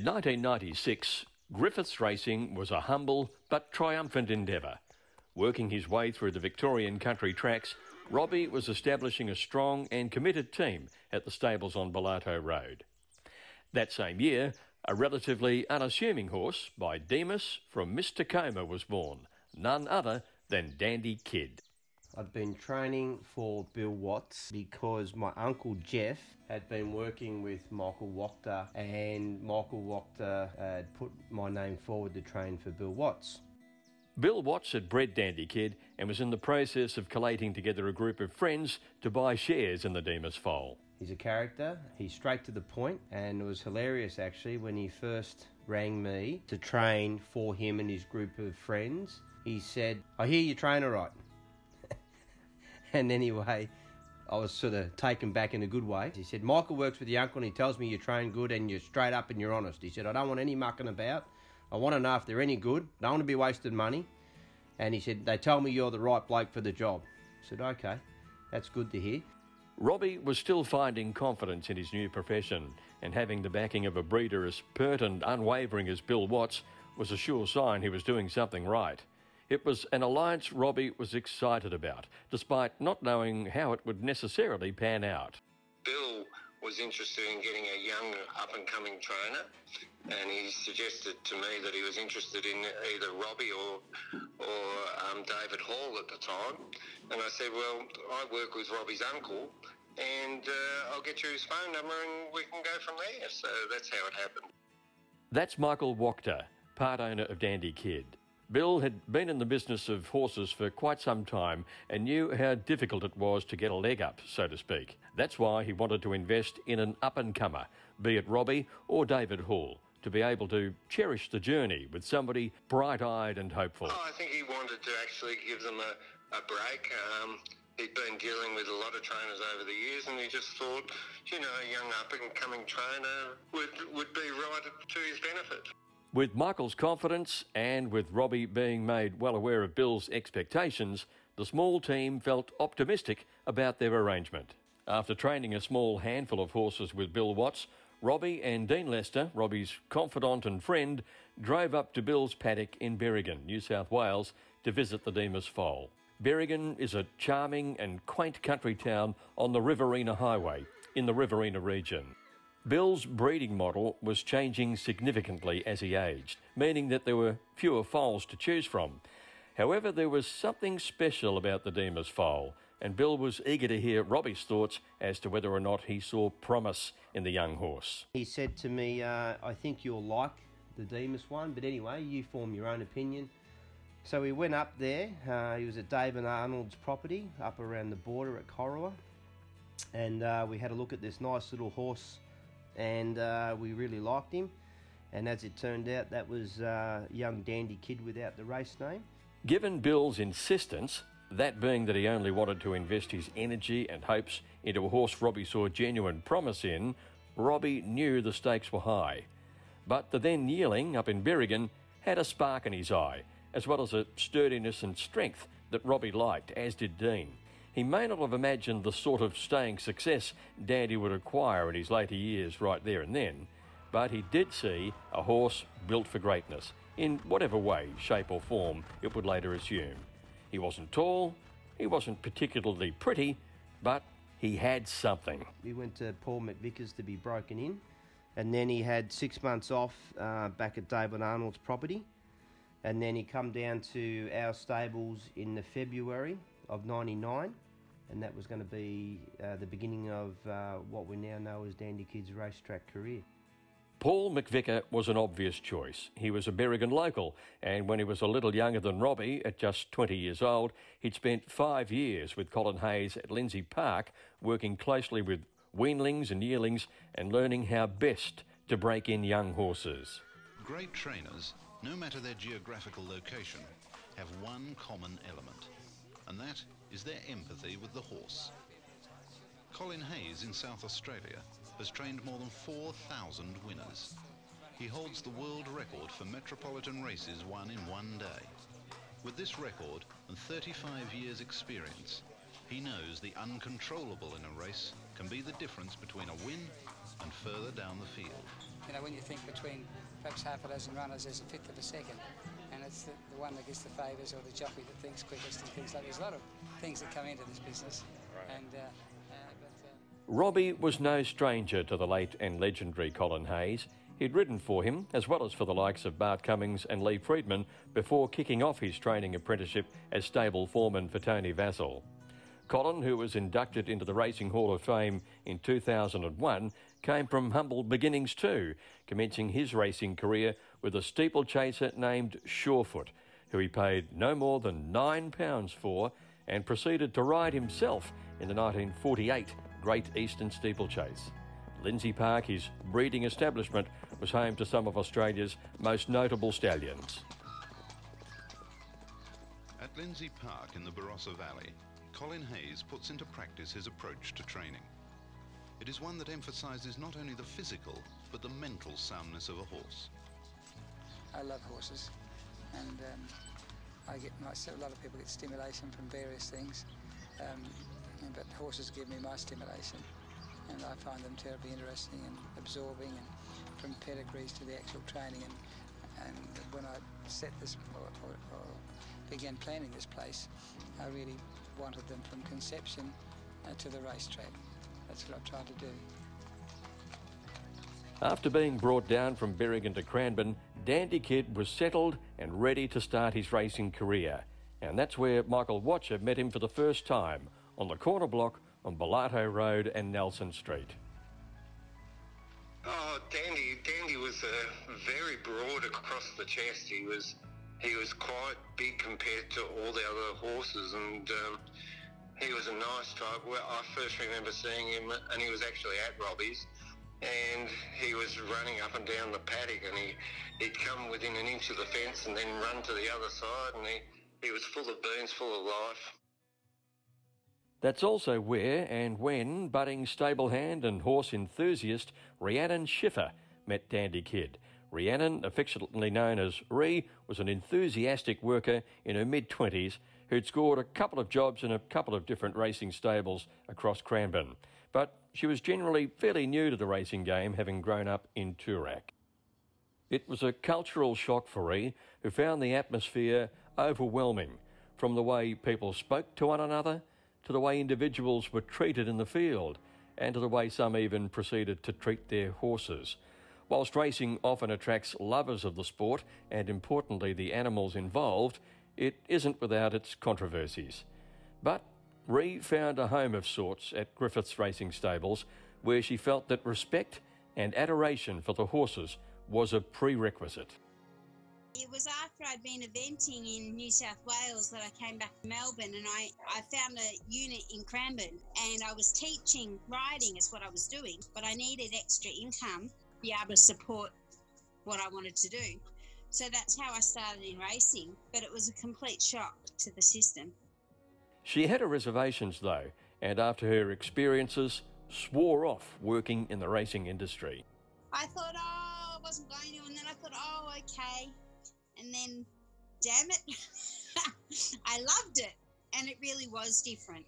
In 1996, Griffiths Racing was a humble but triumphant endeavour. Working his way through the Victorian country tracks, Robbie was establishing a strong and committed team at the stables on Belato Road. That same year, a relatively unassuming horse by Demas from Miss Tacoma was born, none other than Dandy Kid. I'd been training for Bill Watts because my uncle Jeff had been working with Michael Wachter and Michael Wachter had put my name forward to train for Bill Watts. Bill Watts had bred Dandy Kid and was in the process of collating together a group of friends to buy shares in the Demas foal. He's a character, he's straight to the point, and it was hilarious actually when he first rang me to train for him and his group of friends. He said, I hear you train all right. And anyway, I was sort of taken back in a good way. He said, Michael works with your uncle and he tells me you train good and you're straight up and you're honest. He said, I don't want any mucking about. I want to know if they're any good. I don't want to be wasting money. And he said, they tell me you're the right bloke for the job. I said, okay, that's good to hear. Robbie was still finding confidence in his new profession, and having the backing of a breeder as pert and unwavering as Bill Watts was a sure sign he was doing something right. It was an alliance Robbie was excited about, despite not knowing how it would necessarily pan out. Bill was interested in getting a young up and coming trainer and he suggested to me that he was interested in either Robbie or or um, David Hall at the time and I said well I work with Robbie's uncle and uh, I'll get you his phone number and we can go from there so that's how it happened. That's Michael Wachter, part owner of Dandy Kid. Bill had been in the business of horses for quite some time and knew how difficult it was to get a leg up, so to speak. That's why he wanted to invest in an up and comer, be it Robbie or David Hall, to be able to cherish the journey with somebody bright eyed and hopeful. Oh, I think he wanted to actually give them a, a break. Um, he'd been dealing with a lot of trainers over the years, and he just thought, you know, a young up and coming trainer would, would be right to his benefit. With Michael's confidence and with Robbie being made well aware of Bill's expectations, the small team felt optimistic about their arrangement. After training a small handful of horses with Bill Watts, Robbie and Dean Lester, Robbie's confidant and friend, drove up to Bill's paddock in Berrigan, New South Wales, to visit the Demas foal. Berrigan is a charming and quaint country town on the Riverina Highway in the Riverina region. Bill's breeding model was changing significantly as he aged, meaning that there were fewer foals to choose from. However, there was something special about the Demas foal, and Bill was eager to hear Robbie's thoughts as to whether or not he saw promise in the young horse. He said to me, uh, I think you'll like the Demas one, but anyway, you form your own opinion. So we went up there. Uh, he was at Dave and Arnold's property up around the border at Corowa, and uh, we had a look at this nice little horse and uh, we really liked him. And as it turned out, that was uh, young dandy kid without the race name. Given Bill's insistence, that being that he only wanted to invest his energy and hopes into a horse Robbie saw genuine promise in, Robbie knew the stakes were high. But the then yearling up in Berrigan had a spark in his eye, as well as a sturdiness and strength that Robbie liked, as did Dean. He may not have imagined the sort of staying success Dandy would acquire in his later years right there and then, but he did see a horse built for greatness, in whatever way, shape, or form it would later assume. He wasn't tall, he wasn't particularly pretty, but he had something. We went to Paul McVickers to be broken in, and then he had six months off uh, back at David Arnold's property, and then he come down to our stables in the February of 99 and that was going to be uh, the beginning of uh, what we now know as Dandy Kid's racetrack career. Paul McVicker was an obvious choice. He was a Berrigan local, and when he was a little younger than Robbie, at just 20 years old, he'd spent five years with Colin Hayes at Lindsay Park, working closely with weanlings and yearlings and learning how best to break in young horses. Great trainers, no matter their geographical location, have one common element and that is their empathy with the horse. Colin Hayes in South Australia has trained more than 4,000 winners. He holds the world record for metropolitan races won in one day. With this record and 35 years experience, he knows the uncontrollable in a race can be the difference between a win and further down the field. You know, when you think between perhaps half a dozen runners, there's a fifth of a second. And it's the, the one that gets the favours or the jockey that thinks quickest and things like that. There's a lot of things that come into this business. Right. And, uh, uh, but, uh... Robbie was no stranger to the late and legendary Colin Hayes. He'd ridden for him, as well as for the likes of Bart Cummings and Lee Freedman, before kicking off his training apprenticeship as stable foreman for Tony Vasil. Colin, who was inducted into the Racing Hall of Fame in 2001, came from humble beginnings too, commencing his racing career with a steeplechaser named Surefoot, who he paid no more than £9 for and proceeded to ride himself in the 1948 Great Eastern Steeplechase. Lindsay Park, his breeding establishment, was home to some of Australia's most notable stallions. At Lindsay Park in the Barossa Valley, Colin Hayes puts into practice his approach to training. It is one that emphasises not only the physical, but the mental soundness of a horse. I love horses, and um, I get a lot of people get stimulation from various things, um, but horses give me my stimulation, and I find them terribly interesting and absorbing, and from pedigrees to the actual training. And, and when I set this or, or, or began planning this place, I really wanted them from conception uh, to the racetrack. That's what I've tried to do. After being brought down from Berrigan to Cranbourne, Dandy Kid was settled and ready to start his racing career. And that's where Michael Wachter met him for the first time, on the corner block on Belato Road and Nelson Street. Oh, Dandy, Dandy was uh, very broad across the chest. He was he was quite big compared to all the other horses, and um, he was a nice type. Well, I first remember seeing him, and he was actually at Robbie's, and he was running up and down the paddock, and he he'd come within an inch of the fence and then run to the other side, and he he was full of beans, full of life. That's also where and when budding stable hand and horse enthusiast Rhiannon Schiffer met Dandy Kid Rhiannon, affectionately known as Ree, was an enthusiastic worker in her mid 20s who'd scored a couple of jobs in a couple of different racing stables across Cranbourne. But she was generally fairly new to the racing game, having grown up in Toorak. It was a cultural shock for Ree, who found the atmosphere overwhelming, from the way people spoke to one another to the way individuals were treated in the field, and to the way some even proceeded to treat their horses. Whilst racing often attracts lovers of the sport and importantly the animals involved, it isn't without its controversies. But Ree found a home of sorts at Griffiths Racing Stables where she felt that respect and adoration for the horses was a prerequisite. It was after I'd been eventing in New South Wales that I came back to Melbourne and I, I found a unit in Cranbourne and I was teaching riding is what I was doing, but I needed extra income to be able to support what I wanted to do. So that's how I started in racing, but it was a complete shock to the system. She had her reservations though, and after her experiences, swore off working in the racing industry. I thought, oh, I wasn't going to, and then I thought, oh, okay. And then, damn it, I loved it, and it really was different.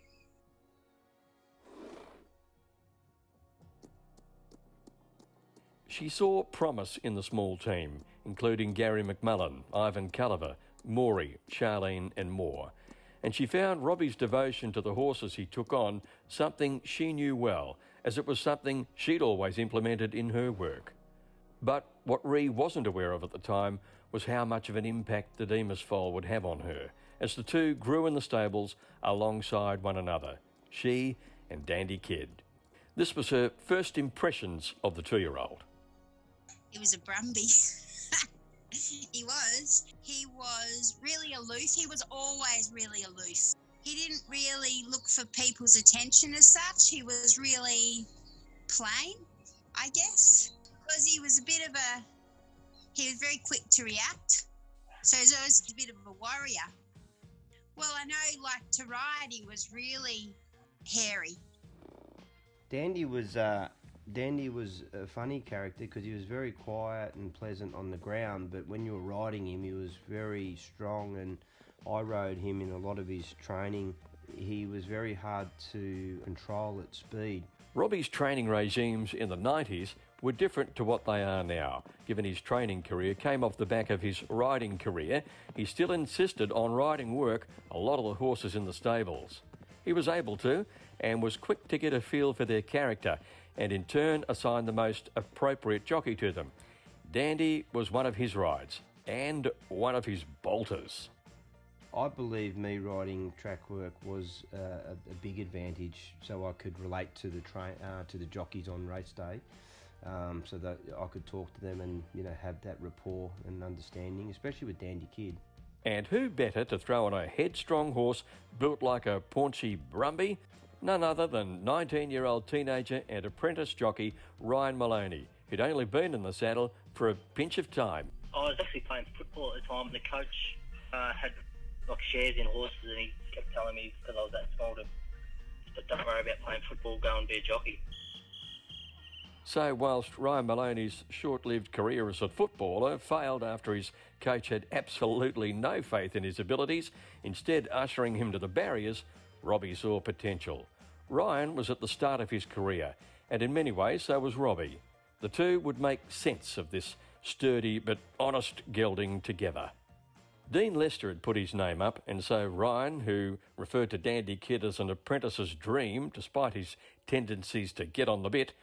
She saw promise in the small team, including Gary McMullen, Ivan Culliver, Maury, Charlene, and more. And she found Robbie's devotion to the horses he took on something she knew well, as it was something she'd always implemented in her work. But what Ree wasn't aware of at the time was how much of an impact the Demas foal would have on her, as the two grew in the stables alongside one another, she and Dandy Kid. This was her first impressions of the two year old. It was a Brumby. he was. He was really aloof. He was always really aloof. He didn't really look for people's attention as such. He was really plain, I guess, because he was a bit of a. He was very quick to react. So he was a bit of a warrior. Well, I know, like to ride, he was really hairy. Dandy was uh, Dandy was a funny character because he was very quiet and pleasant on the ground, but when you were riding him, he was very strong. And I rode him in a lot of his training. He was very hard to control at speed. Robbie's training regimes in the 90s were different to what they are now. Given his training career came off the back of his riding career, he still insisted on riding work a lot of the horses in the stables. He was able to and was quick to get a feel for their character and in turn assign the most appropriate jockey to them. Dandy was one of his rides and one of his bolters. I believe me riding track work was uh, a, a, big advantage, so I could relate to the train uh, to the jockeys on race day, um, so that I could talk to them and you know have that rapport and understanding, especially with Dandy Kid. And who better to throw on a headstrong horse built like a paunchy Brumby? None other than 19-year-old teenager and apprentice jockey Ryan Maloney, who'd only been in the saddle for a pinch of time. I was actually playing football at the time, and the coach uh, had like shares in horses, and he kept telling me because I was that small to, but don't worry about playing football, go and be a jockey. So, whilst Ryan Maloney's short lived career as a footballer failed after his coach had absolutely no faith in his abilities, instead ushering him to the barriers, Robbie saw potential. Ryan was at the start of his career, and in many ways so was Robbie. The two would make sense of this sturdy but honest gelding together. Dean Lester had put his name up, and so Ryan, who referred to Dandy Kid as an apprentice's dream, despite his tendencies to get on the bit,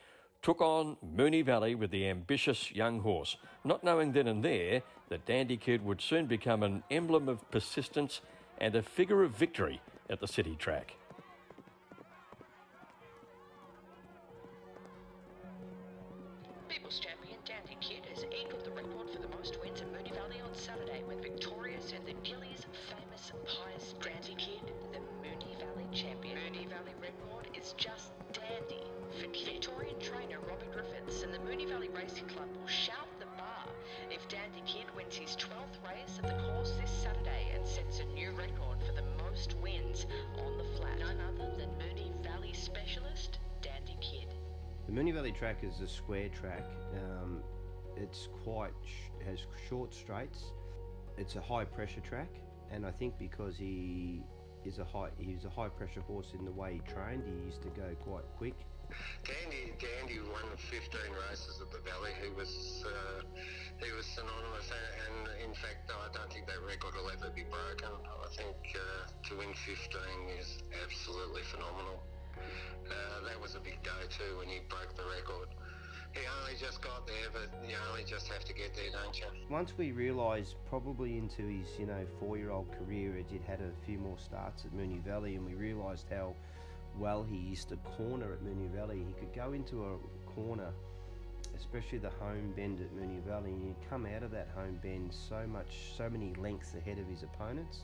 took on Moonee Valley with the ambitious young horse, not knowing then and there that Dandy Kid would soon become an emblem of persistence and a figure of victory at the city track. The Moonee Valley track is a square track. Um, it's quite sh- has short straights. It's a high pressure track, and I think because he is a high he's a high pressure horse in the way he trained, he used to go quite quick. Dandy, Dandy won 15 races at the Valley. He was uh, he was synonymous, and, and, in fact, I don't think that record will ever be broken. I think uh, to win 15 is absolutely phenomenal. Uh, that was a big day too when he broke the record. He only just got there, but you only just have to get there, don't you? Once we realised, probably into his you know four-year-old career, he'd had a few more starts at Moonee Valley, and we realised how well he used to corner at Moonee Valley. He could go into a corner, especially the home bend at Moonee Valley, and he'd come out of that home bend so much, so many lengths ahead of his opponents.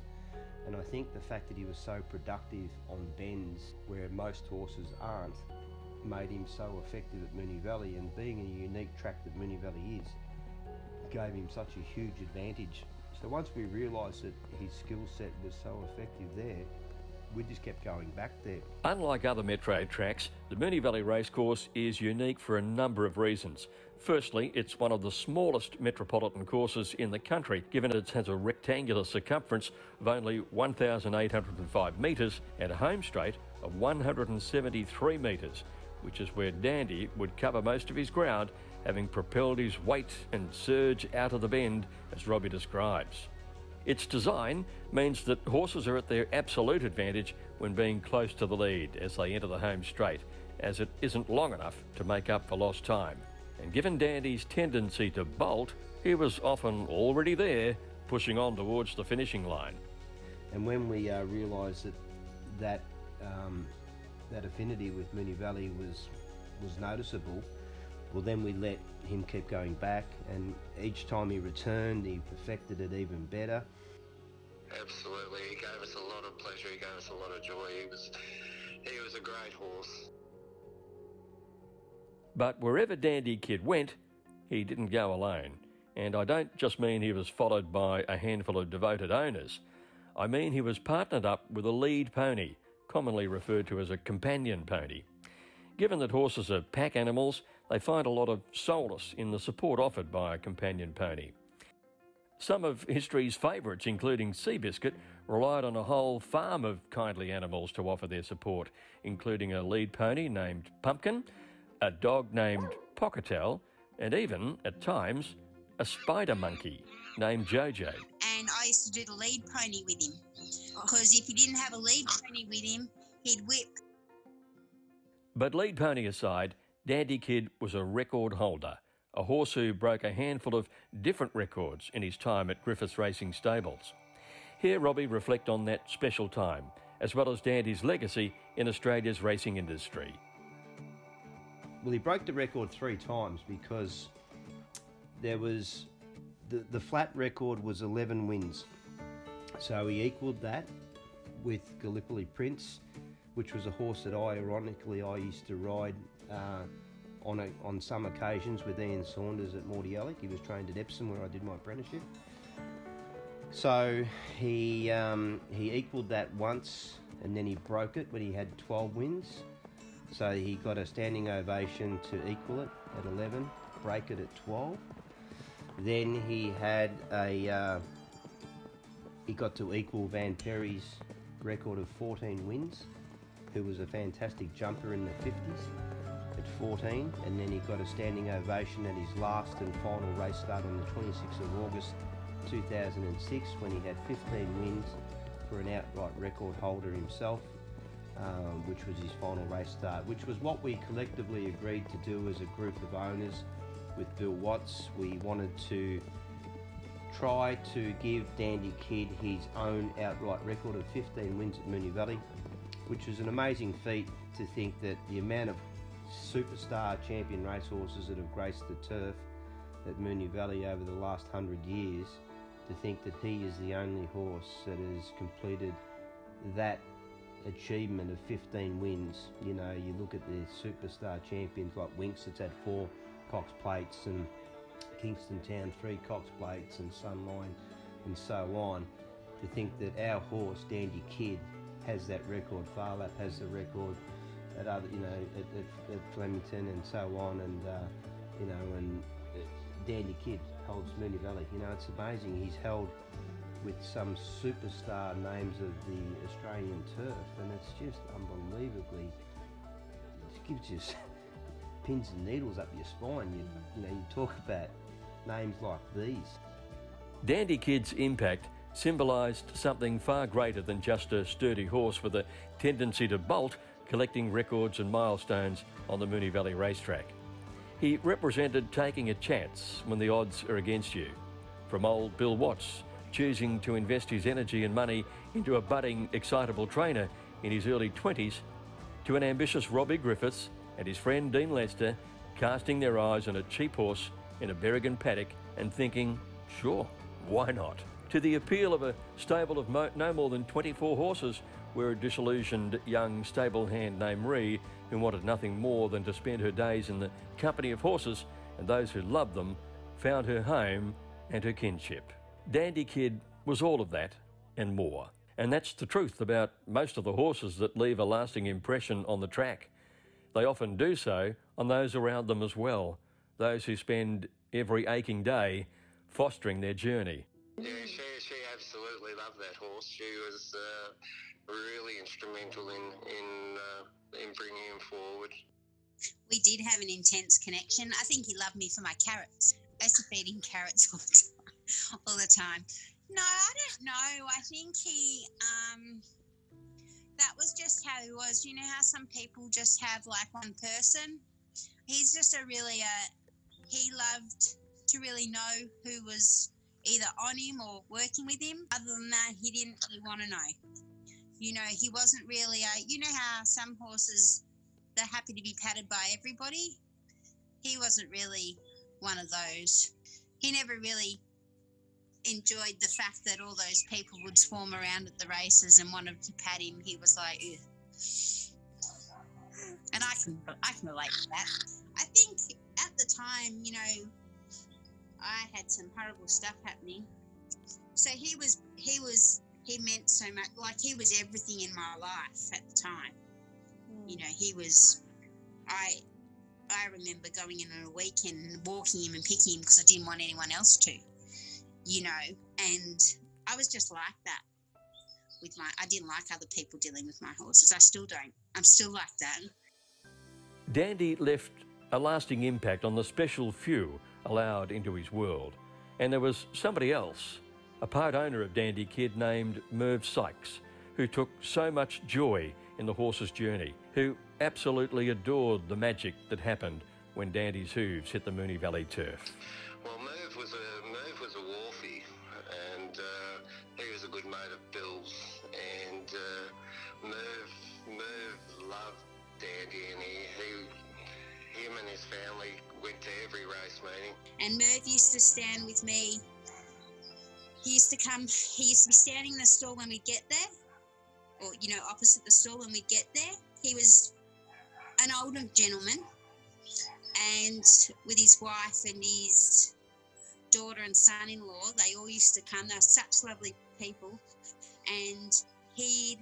And I think the fact that he was so productive on bends where most horses aren't made him so effective at Moonee Valley. And being a unique track that Moonee Valley is, gave him such a huge advantage. So once we realised that his skill set was so effective there, we just kept going back there. Unlike other metro tracks, the Moonee Valley Racecourse is unique for a number of reasons. Firstly, it's one of the smallest metropolitan courses in the country, given it has a rectangular circumference of only 1,805 metres and a home straight of 173 metres, which is where Dandy would cover most of his ground, having propelled his weight and surge out of the bend, as Robbie describes. Its design means that horses are at their absolute advantage when being close to the lead as they enter the home straight, as it isn't long enough to make up for lost time. And given Dandy's tendency to bolt, he was often already there, pushing on towards the finishing line. And when we uh, realised that that um, that affinity with Moonee Valley was was noticeable, well, then we let him keep going back, and each time he returned, he perfected it even better. Absolutely, he gave us a lot of pleasure. He gave us a lot of joy. He was he was a great horse. But wherever Dandy Kid went, he didn't go alone. And I don't just mean he was followed by a handful of devoted owners. I mean he was partnered up with a lead pony, commonly referred to as a companion pony. Given that horses are pack animals, they find a lot of solace in the support offered by a companion pony. Some of history's favourites, including Seabiscuit, relied on a whole farm of kindly animals to offer their support, including a lead pony named Pumpkin, a dog named Pocatell, and even, at times, a spider monkey named Jojo. And I used to do the lead pony with him. Because if he didn't have a lead pony with him, he'd whip. But lead pony aside, Dandy Kid was a record holder, a horse who broke a handful of different records in his time at Griffiths Racing Stables. Here, Robbie reflect on that special time, as well as Dandy's legacy in Australia's racing industry. Well, he broke the record three times because there was the, the flat record was 11 wins. So he equalled that with Gallipoli Prince, which was a horse that I, ironically, I used to ride uh, on a, on some occasions with Ian Saunders at Mordialloc. He was trained at Epsom where I did my apprenticeship. So he um, he equalled that once, and then he broke it when he had 12 wins. So he got a standing ovation to equal it at 11, break it at 12. Then he had a uh, he got to equal Van Perry's record of 14 wins, who was a fantastic jumper in the 50s at 14, and then he got a standing ovation at his last and final race start on the 26th of August 2006 when he had 15 wins for an outright record holder himself. Um, which was his final race start, which was what we collectively agreed to do as a group of owners with Bill Watts. We wanted to try to give Dandy Kid his own outright record of 15 wins at Moonee Valley, which was an amazing feat to think that the amount of superstar champion racehorses that have graced the turf at Moonee Valley over the last hundred years, to think that he is the only horse that has completed that achievement of 15 wins. You know, you look at the superstar champions like Winks, that's had four Cox plates and Kingston Town three Cox plates and Sunline and so on. To think that our horse Dandy Kid has that record, Phar Lap has the record at other, you know, at, at, at Flemington and so on, and uh, you know, and Dandy Kid holds Moonee Valley. You know, it's amazing. He's held with some superstar names of the Australian turf, and it's just unbelievably. It gives you pins and needles up your spine. You, you know, you talk about names like these. Dandy Kid's impact symbolised something far greater than just a sturdy horse with a tendency to bolt, collecting records and milestones on the Moonee Valley racetrack. He represented taking a chance when the odds are against you. From old Bill Watts, choosing to invest his energy and money into a budding, excitable trainer in his early 20s, to an ambitious Robbie Griffiths and his friend Dean Lester casting their eyes on a cheap horse in a Berrigan paddock and thinking, sure, why not? To the appeal of a stable of mo- no more than 24 horses, where a disillusioned young stable hand named Ree, who wanted nothing more than to spend her days in the company of horses and those who loved them, found her home and her kinship. Dandy Kid was all of that and more. And that's the truth about most of the horses that leave a lasting impression on the track. They often do so on those around them as well, those who spend every aching day fostering their journey. Yeah, she, she absolutely loved that horse. She was uh, really instrumental in in uh, in bringing him forward. We did have an intense connection. I think he loved me for my carrots. I used to feed him carrots all the time. All the time. No, I don't know. I think he um that was just how he was. You know how some people just have like one person? He's just a really uh he loved to really know who was either on him or working with him. Other than that, he didn't really want to know. You know, he wasn't really a, you know how some horses they're happy to be patted by everybody. He wasn't really one of those. He never really enjoyed the fact that all those people would swarm around at the races and wanted to pat him. He was like, Ugh. and I can I can relate to that. I think at the time, you know, I had some horrible stuff happening. So he was he was he meant so much like he was everything in my life at the time. Hmm. You know, he was I I remember going in on a weekend and walking him and picking him because I didn't want anyone else to. You know, and I was just like that. with my. I didn't like other people dealing with my horses. I still don't. I'm still like that. Dandy left a lasting impact on the special few allowed into his world. And there was somebody else, a part owner of Dandy Kid named Merv Sykes, who took so much joy in the horse's journey, who absolutely adored the magic that happened when Dandy's hooves hit the Moonee Valley turf. Race meeting. And Merv used to stand with me. He used to come. He used to be standing in the stall when we get there, or you know, opposite the stall when we get there. He was an older gentleman, and with his wife and his daughter and son-in-law, they all used to come. They were such lovely people, and he'd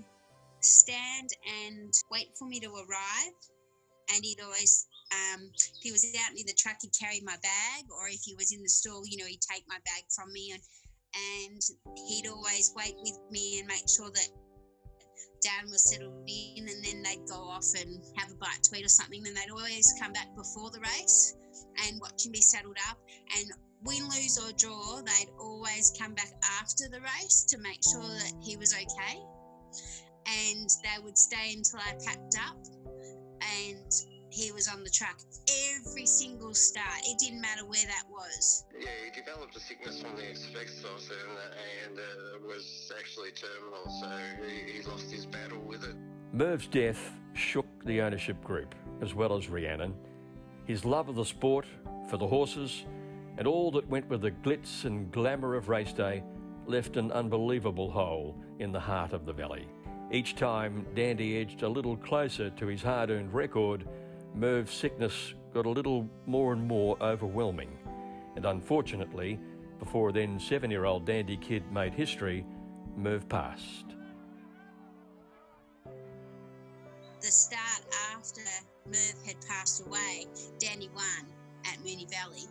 stand and wait for me to arrive, and he'd always. Um, if he was out in the truck, he'd carry my bag, or if he was in the stall, you know, he'd take my bag from me, and and he'd always wait with me and make sure that Dan was settled in, and then they'd go off and have a bite to eat or something. Then they'd always come back before the race and watch be saddled up. And win, lose, or draw, they'd always come back after the race to make sure that he was okay. And they would stay until I packed up he was on the track every single start. It didn't matter where that was. Yeah, he developed a sickness from the asbestos and, and uh, was actually terminal, so he, he lost his battle with it. Merv's death shook the ownership group, as well as Rhiannon. His love of the sport, for the horses, and all that went with the glitz and glamour of race day left an unbelievable hole in the heart of the valley. Each time Dandy edged a little closer to his hard earned record, Merv's sickness got a little more and more overwhelming. And unfortunately, before then seven year old Dandy Kid made history, Merv passed. The start after Merv had passed away, Danny won at Moonee Valley.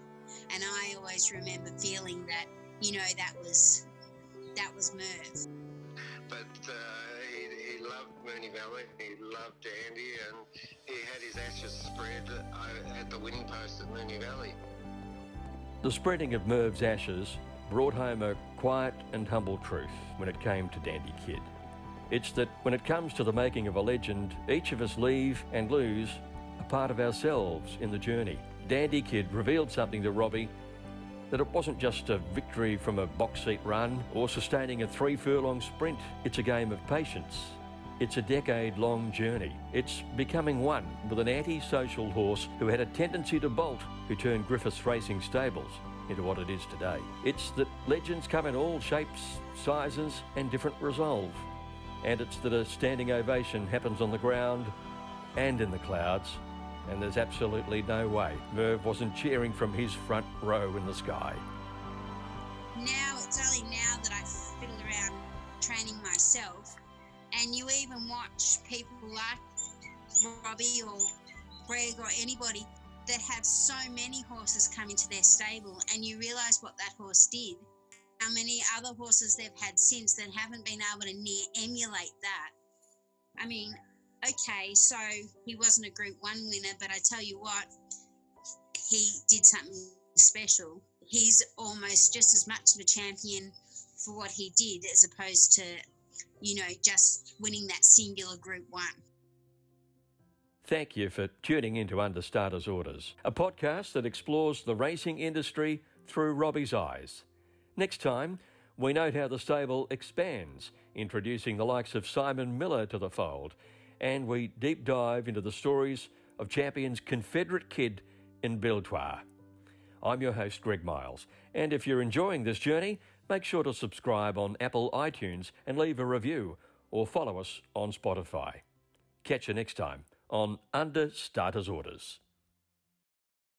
And I always remember feeling that, you know, that was that was Merv. But uh, he, he loved Moonee Valley, he loved Dandy, and he had his ashes spread uh, at the winning post at Moonee Valley. The spreading of Merv's ashes brought home a quiet and humble truth when it came to Dandy Kid. It's that when it comes to the making of a legend, each of us leave and lose a part of ourselves in the journey. Dandy Kid revealed something to Robbie that it wasn't just a victory from a box seat run or sustaining a three furlong sprint. It's a game of patience. It's a decade long journey. It's becoming one with an anti-social horse who had a tendency to bolt, who turned Griffiths Racing Stables into what it is today. It's that legends come in all shapes, sizes, and different resolve. And it's that a standing ovation happens on the ground and in the clouds and there's absolutely no way Merv wasn't cheering from his front row in the sky. Now it's only now that I fiddle around training myself, and you even watch people like Robbie or Greg or anybody that have so many horses come into their stable, and you realise what that horse did. How many other horses they've had since that haven't been able to near emulate that. I mean, okay, so he wasn't a Group One winner, but I tell you what, he did something special. He's almost just as much of a champion for what he did as opposed to, you know, just winning that singular Group One. Thank you for tuning into Under Starters Orders, a podcast that explores the racing industry through Robbie's eyes. Next time, we note how the stable expands, introducing the likes of Simon Miller to the fold and we deep dive into the stories of champions Confederate Kid and Biltois. I'm your host, Greg Miles, and if you're enjoying this journey, make sure to subscribe on Apple iTunes and leave a review or follow us on Spotify. Catch you next time on Under Starters Orders.